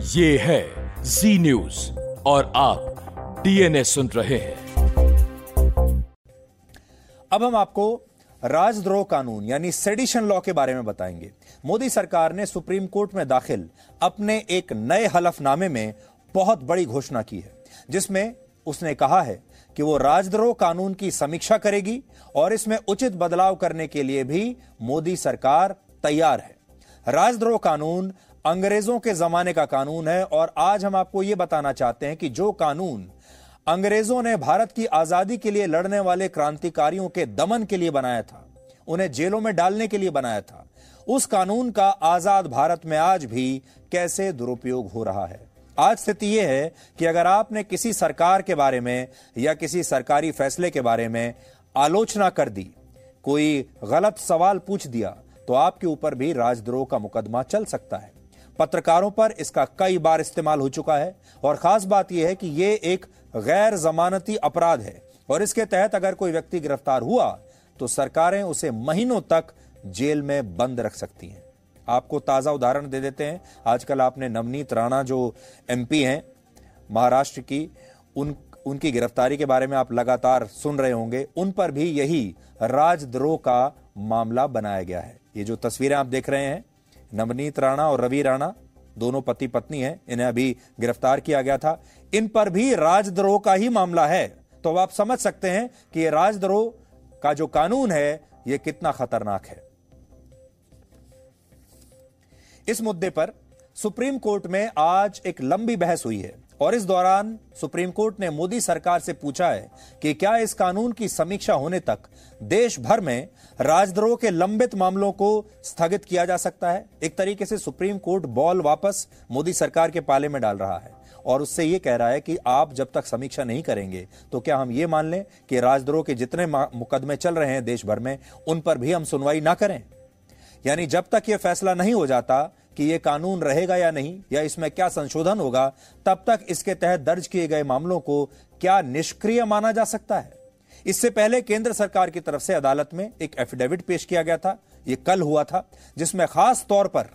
ये है जी न्यूज़ और आप डीएनए सुन रहे हैं। अब हम आपको राजद्रोह कानून यानी सेडिशन लॉ के बारे में बताएँगे। मोदी सरकार ने सुप्रीम कोर्ट में दाखिल अपने एक नए हलफनामे में बहुत बड़ी घोषणा की है, जिसमें उसने कहा है कि वो राजद्रोह कानून की समीक्षा करेगी और इसमें उचित बदलाव करने के लिए भी मोदी सरकार तैयार है। राजद्रोह कानून अंग्रेज़ों के जमाने का कानून है और आज हम आपको यह बताना चाहते हैं कि जो कानून अंग्रेज़ों ने भारत की आज़ादी के लिए लड़ने वाले क्रांतिकारियों के दमन के लिए बनाया था, उन्हें जेलों में डालने के लिए बनाया था, उस कानून का आज़ाद भारत में आज भी कैसे दुरुपयोग हो रहा है? आज स्थिति यह है कि अगर आपने किसी सरकार के बारे में या किसी सरकारी फैसले के बारे में आलोचना कर दी, कोई गलत सवाल पूछ दिया तो आपके ऊपर भी राजद्रोह का मुकदमा चल सकता है। पत्रकारों पर इसका कई बार इस्तेमाल हो चुका है और खास बात यह है कि यह एक गैर जमानती अपराध है और इसके तहत अगर कोई व्यक्ति गिरफ़्तार हुआ तो सरकारें उसे महीनों तक जेल में बंद रख सकती हैं। आपको ताज़ा उदाहरण दे देते हैं। आजकल आपने नवनीत राणा जो एमपी हैं, महाराष्ट्र की, उन, उनकी गिरफ्तारी के बारे में आप लगातार सुन रहे होंगे। उन पर भी यही राजद्रोह का मामला बनाया गया है। ये जो तस्वीरें आप देख रहे हैं नवनीत राणा और रवि राणा, दोनों पति पत्नी हैं, इन्हें अभी गिरफ़्तार किया गया था। इन पर भी राजद्रोह का ही मामला है। तो अब आप समझ सकते हैं कि यह राजद्रोह का जो कानून है यह कितना खतरनाक है। इस मुद्दे पर सुप्रीम कोर्ट में आज एक लंबी बहस हुई है। और इस दौरान सुप्रीम कोर्ट ने मोदी सरकार से पूछा है कि क्या इस कानून की समीक्षा होने तक देश भर में राजद्रोह के लंबित मामलों को स्थगित किया जा सकता है? एक तरीके से सुप्रीम कोर्ट बॉल वापस मोदी सरकार के पाले में डाल रहा है और उससे यह कह रहा है कि आप जब तक समीक्षा नहीं करेंगे तो क्या हम ये मान लें कि राजद्रोह के जितने मुकदमे चल रहे हैं देश भर में, उन पर भी हम सुनवाई ना करें? यानी जब तक यह फैसला नहीं हो जाता कि यह कानून रहेगा या नहीं, या इसमें क्या संशोधन होगा, तब तक इसके तहत दर्ज किए गए मामलों को क्या निष्क्रिय माना जा सकता है? इससे पहले केंद्र सरकार की तरफ़ से अदालत में एक एफिडेविट पेश किया गया था। यह कल हुआ था, जिसमें खास तौर पर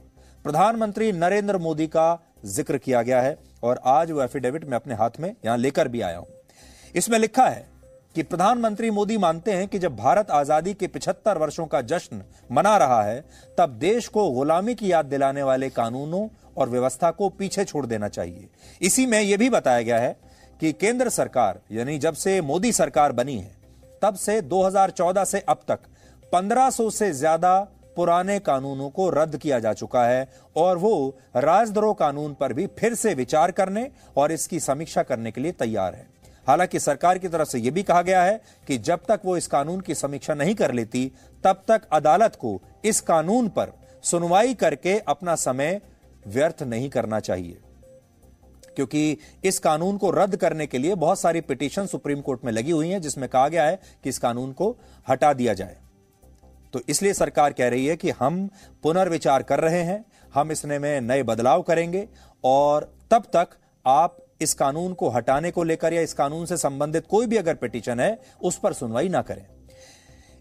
प्रधानमंत्री नरेंद्र मोदी का ज़िक्र किया गया है, और आज वो एफिडेविट मैं अपने हाथ में यहाँ लेकर भी आया हूँ। इसमें लिखा है कि प्रधानमंत्री मोदी मानते हैं कि जब भारत आज़ादी के 75 वर्षों का जश्न मना रहा है, तब देश को गुलामी की याद दिलाने वाले कानूनों और व्यवस्था को पीछे छोड़ देना चाहिए। इसी में यह भी बताया गया है कि केंद्र सरकार, यानी जब से मोदी सरकार बनी है, तब से 2014 से अब तक 1500 से ज़्यादा पुराने कानूनों को रद्द किया जा चुका है और वो राजद्रोह कानून पर भी फिर से विचार करने और इसकी समीक्षा करने के लिए तैयार है। हालाँकि सरकार की तरफ़ से यह भी कहा गया है कि जब तक वो इस कानून की समीक्षा नहीं कर लेती, तब तक अदालत को इस कानून पर सुनवाई करके अपना समय व्यर्थ नहीं करना चाहिए। क्योंकि इस कानून को रद्द करने के लिए बहुत सारी पिटीशन सुप्रीम कोर्ट में लगी हुई हैं, जिसमें कहा गया है कि इस कानून को हटा दिया जाए। तो इसलिए सरकार कह रही है कि हम पुनर्विचार कर रहे हैं, हम इसने में नए बदलाव करेंगे और तब तक आप इस कानून को हटाने को लेकर या इस कानून से संबंधित कोई भी अगर पिटीशन है, उस पर सुनवाई ना करें।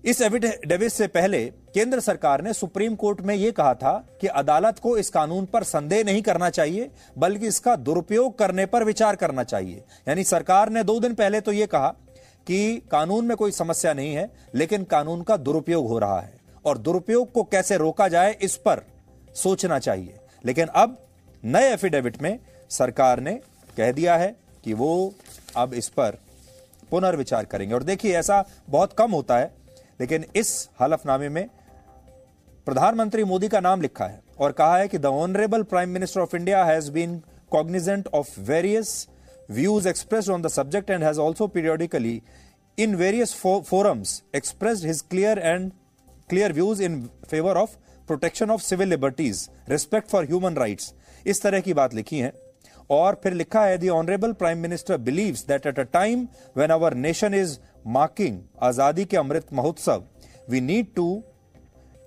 इस एविडेविट से पहले केंद्र सरकार ने सुप्रीम कोर्ट में यह कहा था कि अदालत को इस कानून पर संदेह नहीं करना चाहिए, बल्कि इसका दुरुपयोग करने पर विचार करना चाहिए। यानी सरकार ने दो दिन पहले तो यह कहा कि कानून में कोई समस्या नहीं है, लेकिन कानून का दुरुपयोग हो रहा है। और दुरुपयोग को कैसे रोका जाए, इस पर सोचना चाहिए। लेकिन अब नए एफिडेविट में सरकार ने कह दिया है कि वो अब इस पर पुनर्विचार करेंगे। और देखिए, ऐसा बहुत कम होता है, लेकिन इस हलफनामे में प्रधानमंत्री मोदी का नाम लिखा है और कहा है कि the honourable prime minister of India has been cognizant of various views expressed on the subject and has also periodically in various forums expressed his clear and clear views in favour of protection of civil liberties, respect for human rights. इस तरह की बात लिखी है। और फिर लिखा है the honourable prime minister believes that at a time when our nation is marking आज़ादी के अमृत महोत्सव we need to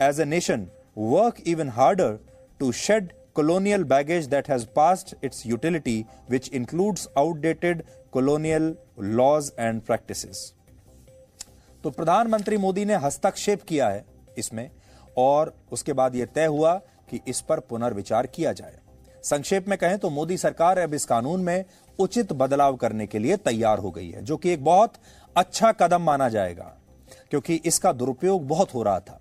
as a nation work even harder to shed colonial baggage that has passed its utility, which includes outdated colonial laws and practices. तो प्रधानमंत्री मोदी ने हस्तक्षेप किया है इसमें और उसके बाद यह तय हुआ कि इस पर पुनर्विचार किया जाए संक्षेप में कहें तो मोदी सरकार अब इस कानून में उचित बदलाव करने के लिए तैयार हो गई है, जो कि एक बहुत अच्छा कदम माना जाएगा, क्योंकि इसका दुरुपयोग बहुत हो रहा था।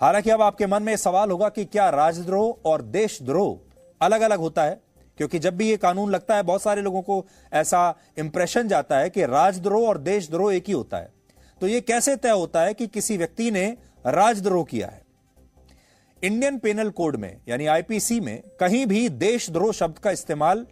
हालाँकि अब आपके मन में सवाल होगा कि क्या राजद्रोह और देशद्रोह अलग अलग होता है? क्योंकि जब भी ये कानून लगता है, बहुत सारे लोगों को ऐसा इंप्रेशन जाता है कि राजद्रोह और देशद्रोह एक ही होता है। तो ये कैसे तय होता है कि किसी व्यक्ति ने राजद्रोह किया है? इंडियन पेनल कोड में, यानी आईपीसी में, कहीं भी देशद्रोह शब्द का इस्तेमाल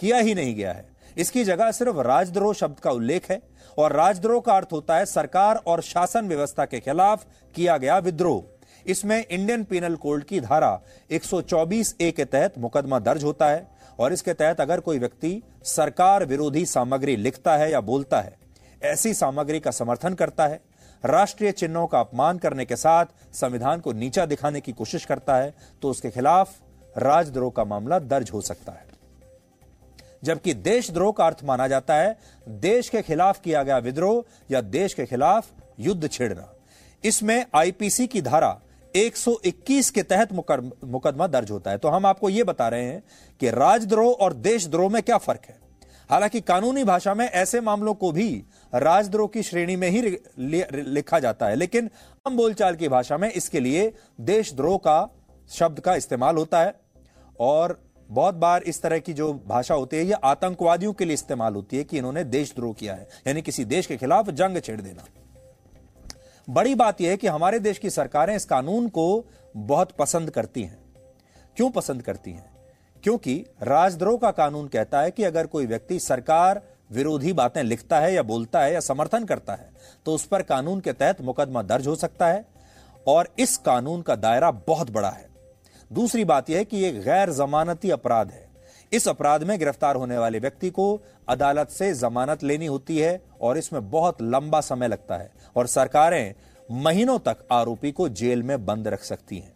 किया ही नहीं गया है। इसकी जगह सिर्फ़ राजद्रोह शब्द का उल्लेख है और राजद्रोह का अर्थ होता है सरकार और शासन व्यवस्था के खिलाफ किया गया विद्रोह। इसमें इंडियन पेनल कोड की धारा 124 ए के तहत मुकदमा दर्ज होता है और इसके तहत अगर कोई व्यक्ति सरकार विरोधी सामग्री लिखता है या बोलता है, ऐसी सामग्री का समर्थन करता है। राष्ट्रीय चिन्हों का अपमान करने के साथ संविधान को नीचा दिखाने की कोशिश करता है तो उसके खिलाफ राजद्रोह का मामला दर्ज हो सकता है। जबकि देशद्रोह का अर्थ माना जाता है, देश के खिलाफ किया गया विद्रोह या देश के खिलाफ युद्ध छेड़ना। इसमें आईपीसी की धारा 121 के तहत मुकदमा दर्ज होता है। तो हम आपको यह बता रहे हैं कि राजद्रोह और देशद्रोह में क्या फ़र्क है। हालाँकि कानूनी भाषा में ऐसे मामलों को भी राजद्रोह की श्रेणी में ही लिखा जाता है। लेकिन हम बोलचाल की भाषा में इसके लिए देशद्रोह का शब्द का इस्तेमाल होता है और बहुत बार इस तरह की जो भाषा होती है यह आतंकवादियों के लिए इस्तेमाल होती है कि इन्होंने देशद्रोह किया है। यानी किसी देश के खिलाफ जंग छेड़ देना। बड़ी बात यह है कि हमारे देश की सरकारें इस कानून को बहुत पसंद करती हैं। क्यों पसंद करती हैं? क्योंकि राजद्रोह का कानून कहता है कि अगर कोई व्यक्ति सरकार विरोधी बातें लिखता है या बोलता है या समर्थन करता है तो उस पर कानून के तहत मुकदमा दर्ज हो सकता है और इस कानून का दायरा बहुत बड़ा है। दूसरी बात यह है कि यह गैर जमानती अपराध है। इस अपराध में गिरफ़्तार होने वाले व्यक्ति को अदालत से जमानत लेनी होती है और इसमें बहुत लंबा समय लगता है और सरकारें महीनों तक आरोपी को जेल में बंद रख सकती हैं।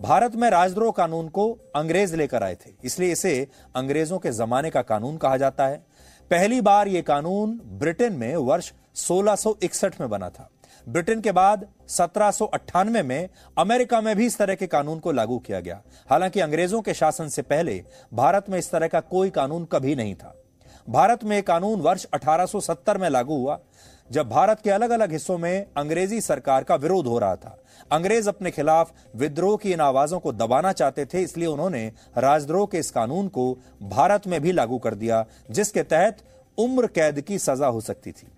भारत में राजद्रोह कानून को अंग्रेज़ लेकर आए थे, इसलिए इसे अंग्रेज़ों के जमाने का कानून कहा जाता है। पहली बार यह कानून ब्रिटेन में वर्ष 1661 में बना था। ब्रिटेन के बाद सत्रह सौ अठानवे में अमेरिका में भी इस तरह के कानून को लागू किया गया। हालाँकि अंग्रेज़ों के शासन से पहले भारत में इस तरह का कोई कानून कभी नहीं था। भारत में कानून वर्ष 1870 में लागू हुआ। जब भारत के अलग अलग हिस्सों में अंग्रेज़ी सरकार का विरोध हो रहा था। अंग्रेज़ अपने खिलाफ विद्रोह की इन आवाजों को दबाना चाहते थे, इसलिए उन्होंने राजद्रोह के इस कानून को भारत में भी लागू कर दिया, जिसके तहत उम्र कैद की सजा हो सकती थी।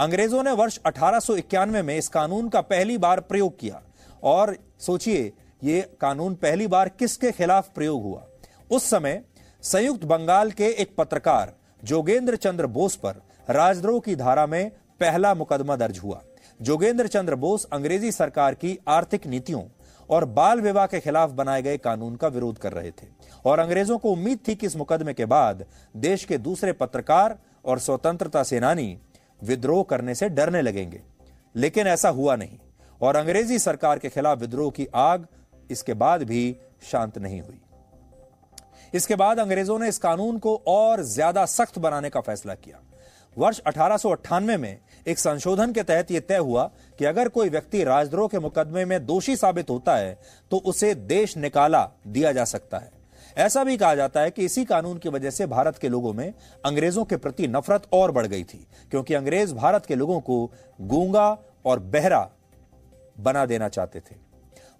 अंग्रेज़ों ने वर्ष अठारह में इस कानून का पहली बार प्रयोग किया। और सोचिए, ये कानून पहली बार किसके खिलाफ प्रयोग हुआ? उस समय संयुक्त बंगाल के एक पत्रकार, जोगेंद्र चंद्र बोस पर राजद्रोह की धारा में पहला मुकदमा दर्ज हुआ। जोगेंद्र चंद्र बोस अंग्रेज़ी सरकार की आर्थिक नीतियों और बाल विवाह के खिलाफ बनाए गए कानून का विरोध कर रहे थे और अंग्रेज़ों को उम्मीद थी कि इस मुकदमे के बाद देश के दूसरे पत्रकार और स्वतंत्रता सेनानी विद्रोह करने से डरने लगेंगे। लेकिन ऐसा हुआ नहीं और अंग्रेज़ी सरकार के खिलाफ विद्रोह की आग इसके बाद भी शांत नहीं हुई। इसके बाद अंग्रेज़ों ने इस कानून को और ज़्यादा सख्त बनाने का फैसला किया। वर्ष अठारह में एक संशोधन के तहत यह तय हुआ कि अगर कोई व्यक्ति राजद्रोह के मुकदमे में दोषी साबित होता है तो उसे देश निकाला दिया जा सकता है। ऐसा भी कहा जाता है कि इसी कानून की वजह से भारत के लोगों में अंग्रेज़ों के प्रति नफरत और बढ़ गई थी, क्योंकि अंग्रेज़ भारत के लोगों को गूँगा और बहरा बना देना चाहते थे।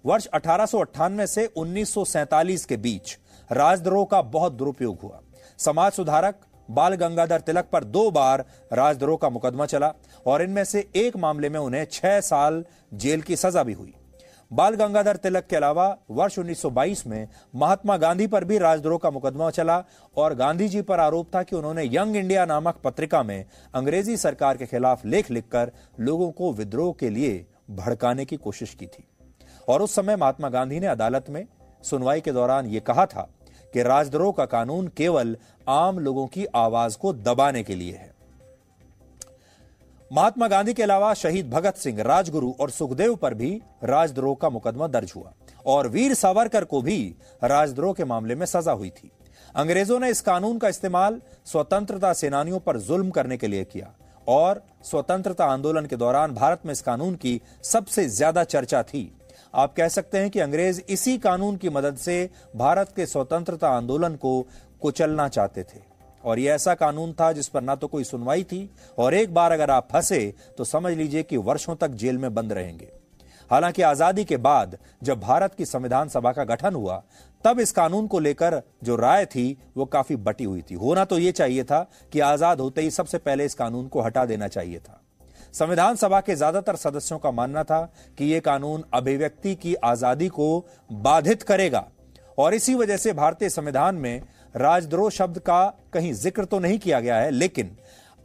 वर्ष अठारह से 1947 के बीच राजद्रोह का बहुत दुरुपयोग हुआ। समाज सुधारक बाल गंगाधर तिलक पर दो बार राजद्रोह का मुकदमा चला और इनमें से एक मामले में उन्हें छह साल जेल की सजा भी हुई। बाल गंगाधर तिलक के अलावा वर्ष 1922 में महात्मा गांधी पर भी राजद्रोह का मुकदमा चला और गांधी जी पर आरोप था कि उन्होंने यंग इंडिया नामक पत्रिका में अंग्रेज़ी सरकार के खिलाफ लेख लिखकर लोगों को विद्रोह के लिए भड़काने की कोशिश की थी। और उस समय महात्मा गांधी ने अदालत में सुनवाई के दौरान यह कहा था कि राजद्रोह का कानून केवल आम लोगों की आवाज़ को दबाने के लिए है। महात्मा गांधी के अलावा शहीद भगत सिंह, राजगुरु और सुखदेव पर भी राजद्रोह का मुकदमा दर्ज हुआ और वीर सावरकर को भी राजद्रोह के मामले में सजा हुई थी। अंग्रेज़ों ने इस कानून का इस्तेमाल स्वतंत्रता सेनानियों पर जुल्म करने के लिए किया और स्वतंत्रता आंदोलन के दौरान भारत में इस कानून की सबसे ज़्यादा चर्चा थी। आप कह सकते हैं कि अंग्रेज़ इसी कानून की मदद से भारत के स्वतंत्रता आंदोलन को कुचलना चाहते थे। और यह ऐसा कानून था जिस पर ना तो कोई सुनवाई थी, और एक बार अगर आप फंसे तो समझ लीजिए कि वर्षों तक जेल में बंद रहेंगे। हालाँकि आज़ादी के बाद जब भारत की संविधान सभा का गठन हुआ, तब इस कानून को लेकर जो राय थी, वो काफ़ी बटी हुई थी। होना तो ये चाहिए था कि आज़ाद होते ही सबसे पहले इस कानून को हटा देना चाहिए था। संविधान सभा के ज़्यादातर सदस्यों का मानना था कि यह कानून अभिव्यक्ति की आज़ादी को बाधित करेगा। और इसी वजह से भारतीय संविधान में राजद्रोह शब्द का कहीं ज़िक्र तो नहीं किया गया है, लेकिन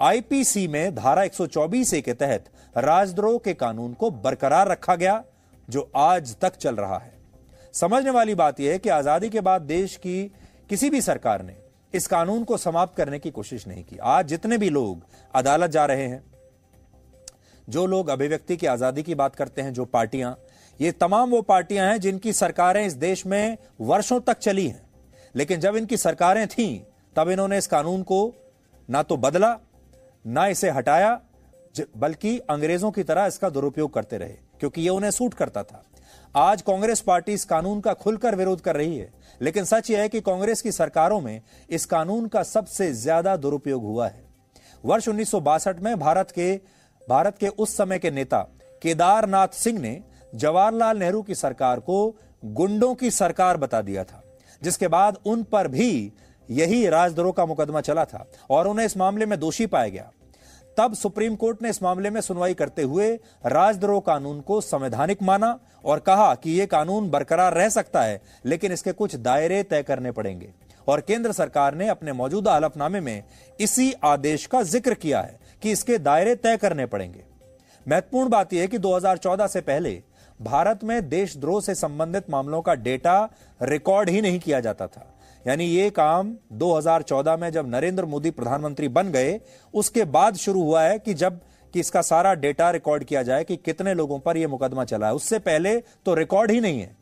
आईपीसी में धारा 124 ए के तहत राजद्रोह के कानून को बरकरार रखा गया, जो आज तक चल रहा है। समझने वाली बात यह है कि आज़ादी के बाद देश की किसी भी सरकार ने इस कानून को समाप्त करने की कोशिश नहीं की। आज जितने भी लोग अदालत जा रहे हैं जो लोग अभिव्यक्ति की आज़ादी की बात करते हैं, जो पार्टियाँ, ये तमाम वो पार्टियाँ हैं जिनकी सरकारें इस देश में वर्षों तक चली हैं। लेकिन जब इनकी सरकारें थीं, तब इन्होंने इस कानून को ना तो बदला, ना इसे हटाया बल्कि अंग्रेज़ों की तरह इसका दुरुपयोग करते रहे, क्योंकि यह उन्हें सूट करता था। आज कांग्रेस पार्टी इस कानून का खुलकर विरोध कर रही है, लेकिन सच यह है कि कांग्रेस की सरकारों में इस कानून का सबसे ज़्यादा दुरुपयोग हुआ है। वर्ष उन्नीस सौ बासठ में भारत के भारत के उस समय के नेता केदारनाथ सिंह ने जवाहरलाल नेहरू की सरकार को गुंडों की सरकार बता दिया था, जिसके बाद उन पर भी यही राजद्रोह का मुकदमा चला था और उन्हें इस मामले में दोषी पाया गया। तब सुप्रीम कोर्ट ने इस मामले में सुनवाई करते हुए राजद्रोह कानून को संवैधानिक माना और कहा कि यह कानून बरकरार रह सकता है, लेकिन इसके कुछ दायरे तय करने पड़ेंगे। और केंद्र सरकार ने अपने मौजूदा हलफनामे में इसी आदेश का ज़िक्र किया है कि इसके दायरे तय करने पड़ेंगे। महत्वपूर्ण बात यह कि 2014 से पहले भारत में देशद्रोह से संबंधित मामलों का डेटा रिकॉर्ड ही नहीं किया जाता था। यानी ये काम 2014 में जब नरेंद्र मोदी प्रधानमंत्री बन गए, उसके बाद शुरू हुआ है कि जब कि इसका सारा डेटा रिकॉर्ड किया जाए कि कितने लोगों पर यह मुकदमा चला है। उससे पहले तो रिकॉर्ड ही नहीं है।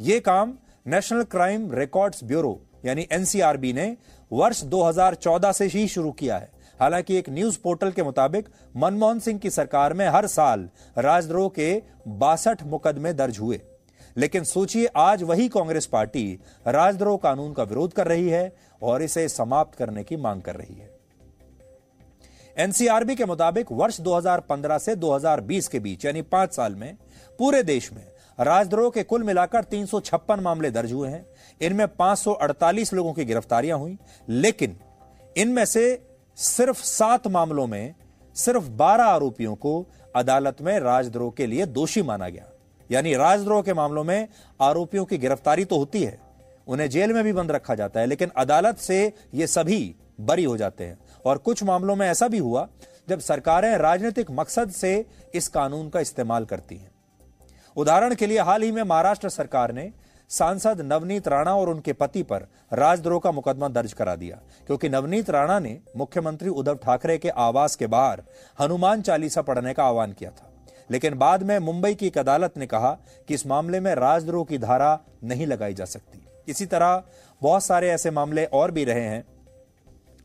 यह काम नेशनल क्राइम रिकॉर्ड्स ब्यूरो, यानी एनसीआरबी ने वर्ष 2014 से ही शुरू किया है। हालाँकि एक न्यूज़ पोर्टल के मुताबिक, मनमोहन सिंह की सरकार में हर साल राजद्रोह के बासठ मुकदमे दर्ज हुए। लेकिन सोचिए, आज वही कांग्रेस पार्टी राजद्रोह कानून का विरोध कर रही है और इसे समाप्त करने की मांग कर रही है। एनसीआरबी के मुताबिक, वर्ष 2015 से 2020 के बीच, यानी पाँच साल में, पूरे देश में राजद्रोह के कुल मिलाकर तीन सौ छप्पन मामले दर्ज हुए हैं। इनमें 548 लोगों की गिरफ्तारियाँ हुई, लेकिन इनमें से सिर्फ़ सात मामलों में सिर्फ़ 12 आरोपियों को अदालत में राजद्रोह के लिए दोषी माना गया। यानी राजद्रोह के मामलों में आरोपियों की गिरफ्तारी तो होती है, उन्हें जेल में भी बंद रखा जाता है, लेकिन अदालत से ये सभी बरी हो जाते हैं। और कुछ मामलों में ऐसा भी हुआ, जब सरकारें राजनीतिक मकसद से इस कानून का इस्तेमाल करती हैं। उदाहरण के लिए हाल ही में महाराष्ट्र सरकार ने सांसद नवनीत राणा और उनके पति पर राजद्रोह का मुकदमा दर्ज करा दिया, क्योंकि नवनीत राणा ने मुख्यमंत्री उद्धव ठाकरे के आवास के बाहर हनुमान चालीसा पढ़ने का आह्वान किया था। लेकिन बाद में मुंबई की एक अदालत ने कहा कि इस मामले में राजद्रोह की धारा नहीं लगाई जा सकती। इसी तरह बहुत सारे ऐसे मामले और भी रहे हैं,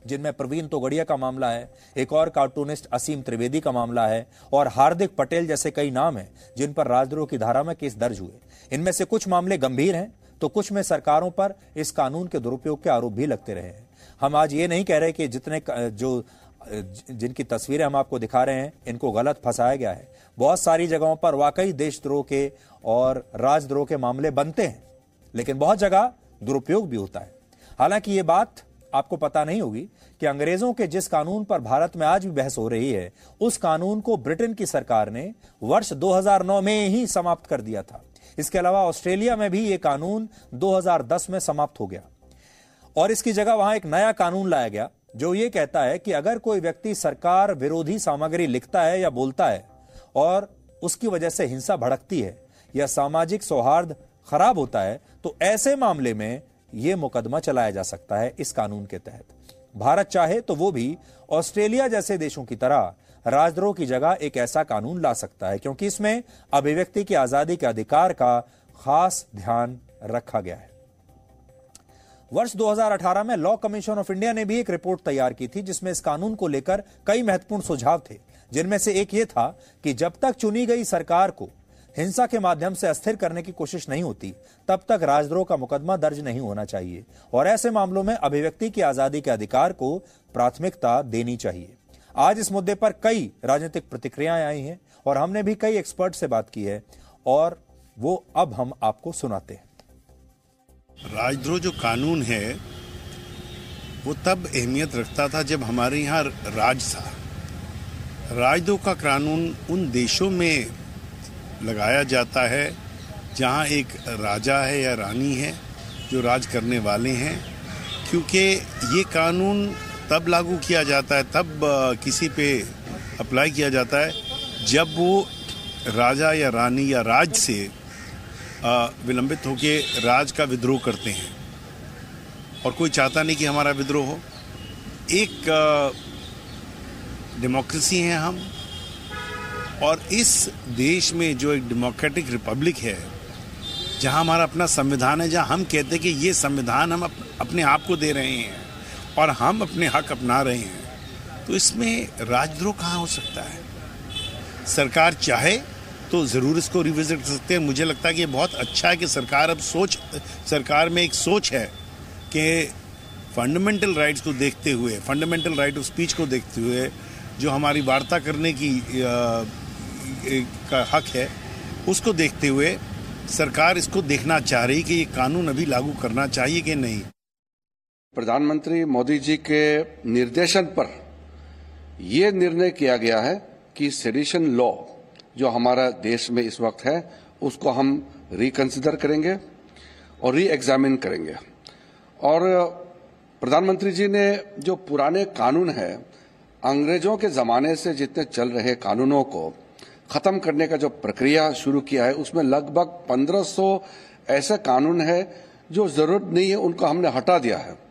जिनमें प्रवीण तोगड़िया का मामला है, एक और कार्टूनिस्ट असीम त्रिवेदी का मामला है, और हार्दिक पटेल जैसे कई नाम हैं, जिन पर राजद्रोह की धारा में केस दर्ज हुए। इनमें से कुछ मामले गंभीर हैं तो कुछ में सरकारों पर इस कानून के दुरुपयोग के आरोप भी लगते रहे हैं। हम आज ये नहीं कह रहे कि जितने जो, जिनकी तस्वीरें हम आपको दिखा रहे हैं, इनको गलत फंसाया गया है। बहुत सारी जगहों पर वाकई देशद्रोह के और राजद्रोह के मामले बनते हैं, लेकिन बहुत जगह दुरुपयोग भी होता है। हालाँकि ये बात आपको पता नहीं होगी कि अंग्रेज़ों के जिस कानून पर भारत में आज भी बहस हो रही है, उस कानून को ब्रिटेन की सरकार ने वर्ष 2009 में ही समाप्त कर दिया था। इसके अलावा ऑस्ट्रेलिया में भी यह कानून 2010 में समाप्त हो गया। और इसकी जगह वहाँ एक नया कानून लाया गया, जो ये कहता है कि अगर कोई व्यक्ति सरकार विरोधी सामग्री लिखता है या बोलता है और उसकी वजह से हिंसा भड़कती है या सामाजिक सौहार्द खराब होता है तो ऐसे मामले में यह मुकदमा चलाया जा सकता है इस कानून के तहत। भारत चाहे तो वो भी ऑस्ट्रेलिया जैसे देशों की तरह राजद्रोह की जगह एक ऐसा कानून ला सकता है, क्योंकि इसमें अभिव्यक्ति की आज़ादी के अधिकार का खास ध्यान रखा गया है। वर्ष 2018 में लॉ कमीशन ऑफ़ इंडिया ने भी एक रिपोर्ट तैयार की थी, जिसमें इस कानून को लेकर कई महत्वपूर्ण सुझाव थे, जिनमें से एक ये था कि जब तक चुनी गई सरकार को हिंसा के माध्यम से अस्थिर करने की कोशिश नहीं होती, तब तक राजद्रोह का मुकदमा दर्ज नहीं होना चाहिए, और ऐसे मामलों में अभिव्यक्ति की आज़ादी के अधिकार को प्राथमिकता देनी चाहिए। आज इस मुद्दे पर कई राजनीतिक प्रतिक्रियाएँ आई हैं और हमने भी कई एक्सपर्ट से बात की है और वो अब हम आपको सुनाते हैं। राजद्रोह जो कानून है, वो तब अहमियत रखता था जब हमारे यहाँ राज था। राजद्रोह का कानून उन देशों में लगाया जाता है जहाँ एक राजा है या रानी है जो राज करने वाले हैं, क्योंकि ये कानून तब लागू किया जाता है, तब किसी पे अप्लाई किया जाता है, जब वो राजा या रानी या राज से विलंबित होकर राज का विद्रोह करते हैं। और कोई चाहता नहीं कि हमारा विद्रोह हो। एक डेमोक्रेसी है हम, और इस देश में जो एक डेमोक्रेटिक रिपब्लिक है, जहाँ हमारा अपना संविधान है, जहाँ हम कहते हैं कि ये संविधान हम अपने आप को दे रहे हैं। और हम अपने हक अपना रहे हैं तो इसमें राजद्रोह कहाँ हो सकता है? सरकार चाहे तो ज़रूर इसको रिविजिट कर सकते हैं। मुझे लगता है कि बहुत अच्छा है कि सरकार अब सोच सरकार में एक सोच है कि फंडामेंटल राइट्स को देखते हुए फंडामेंटल राइट ऑफ़ स्पीच को देखते हुए जो हमारी वार्ता करने की आ, का हक है उसको देखते हुए सरकार इसको देखना चाह रही कि ये कानून अभी लागू करना चाहिए कि नहीं। प्रधानमंत्री मोदी जी के निर्देशन पर यह निर्णय किया गया है कि सेडिशन लॉ जो हमारा देश में इस वक्त है, उसको हम रिकंसिडर करेंगे और री एग्जामिन करेंगे। और प्रधानमंत्री जी ने जो पुराने कानून है, अंग्रेज़ों के जमाने से जितने चल रहे कानूनों को खत्म करने का जो प्रक्रिया शुरू किया है, उसमें लगभग 1500 ऐसे कानून है जो ज़रूरत नहीं है, उनको हमने हटा दिया है।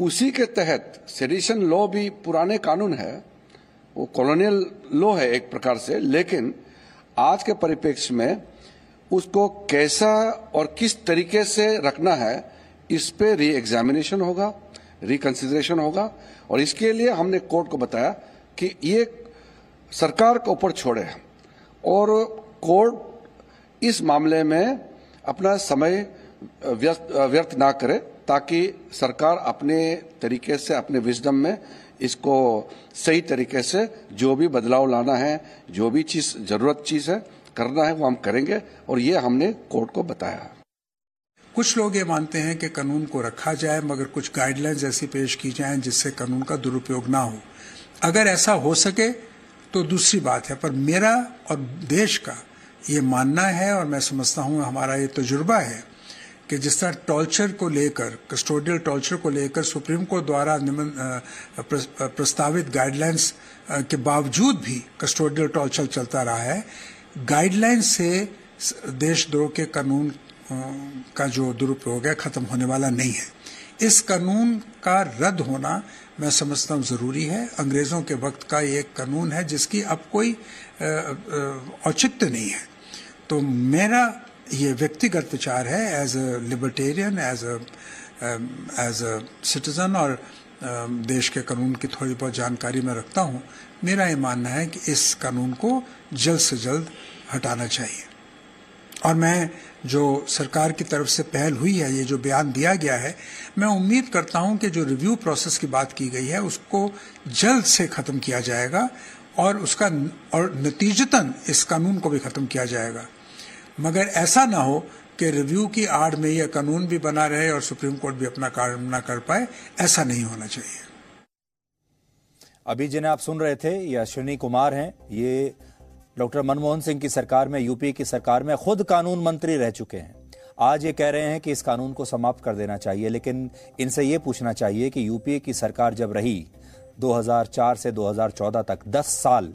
उसी के तहत सेडिशन लॉ भी पुराने कानून है, वो कॉलोनियल लॉ है एक प्रकार से, लेकिन आज के परिप्रेक्ष्य में उसको कैसा और किस तरीके से रखना है, इस पे री एग्जामिनेशन होगा रिकंसिडरेशन होगा, और इसके लिए हमने कोर्ट को बताया कि ये सरकार के ऊपर छोड़े और कोर्ट इस मामले में अपना समय व्यर्थ ना करे ताकि सरकार अपने तरीके से, अपने विजडम में इसको सही तरीके से जो भी बदलाव लाना है, जो भी चीज़, ज़रूरत चीज़ है, करना है, वो हम करेंगे। और ये हमने कोर्ट को बताया। कुछ लोग ये मानते हैं कि कानून को रखा जाए, मगर कुछ गाइडलाइंस ऐसी पेश की जाए जिससे कानून का दुरुपयोग ना हो। अगर ऐसा हो सके तो दूसरी बात है, पर मेरा और देश का ये मानना है और मैं समझता हूँ हमारा ये तजुर्बा है कि जिस तरह टॉर्चर को लेकर कस्टोडियल टॉर्चर को लेकर सुप्रीम कोर्ट द्वारा प्रस्तावित गाइडलाइंस के बावजूद भी कस्टोडियल टॉर्चर चलता रहा है गाइडलाइंस से देशद्रोह के कानून का जो दुरुपयोग है, खत्म होने वाला नहीं है। इस कानून का रद्द होना मैं समझता हूँ ज़रूरी है। अंग्रेज़ों के वक्त का ये कानून है जिसकी अब कोई औचित्य नहीं है। तो मेरा ये व्यक्तिगत विचार है as a libertarian as a as a citizen और uh, देश के कानून की थोड़ी बहुत जानकारी मैं रखता हूँ। मेरा ये मानना है कि इस कानून को जल्द से जल्द हटाना चाहिए। और मैं जो सरकार की तरफ़ से पहल हुई है ये जो बयान दिया गया है मैं उम्मीद करता हूँ कि जो रिव्यू प्रोसेस की बात की गई है उसको जल्द से खत्म किया जाएगा और उसका और नतीजतन इस कानून को भी खत्म किया जाएगा। मगर ऐसा ना हो कि रिव्यू की आड़ में यह कानून भी बना रहे और सुप्रीम कोर्ट भी अपना काम ना कर पाए, ऐसा नहीं होना चाहिए। अभी जिन्हें आप सुन रहे थे, ये अश्विनी कुमार हैं। ये डॉक्टर मनमोहन सिंह की सरकार में, यूपी की सरकार में खुद कानून मंत्री रह चुके हैं। आज ये कह रहे हैं कि इस कानून को समाप्त कर देना चाहिए, लेकिन इनसे ये पूछना चाहिए कि यूपीए की सरकार जब रही 2004 से 2014 तक 10 साल,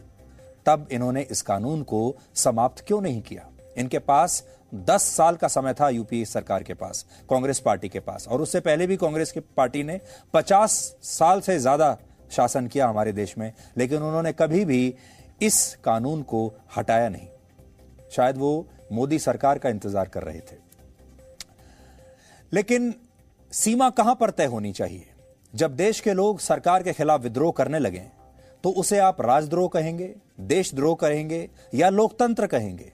तब इन्होंने इस कानून को समाप्त क्यों नहीं किया? इनके पास 10 साल का समय था यूपी सरकार के पास, कांग्रेस पार्टी के पास। और उससे पहले भी कांग्रेस की पार्टी ने 50 साल से ज़्यादा शासन किया हमारे देश में, लेकिन उन्होंने कभी भी इस कानून को हटाया नहीं। शायद वो मोदी सरकार का इंतज़ार कर रहे थे। लेकिन सीमा कहाँ पर तय होनी चाहिए? जब देश के लोग सरकार के खिलाफ विद्रोह करने लगे तो उसे आप राजद्रोह कहेंगे, देशद्रोह कहेंगे या लोकतंत्र कहेंगे।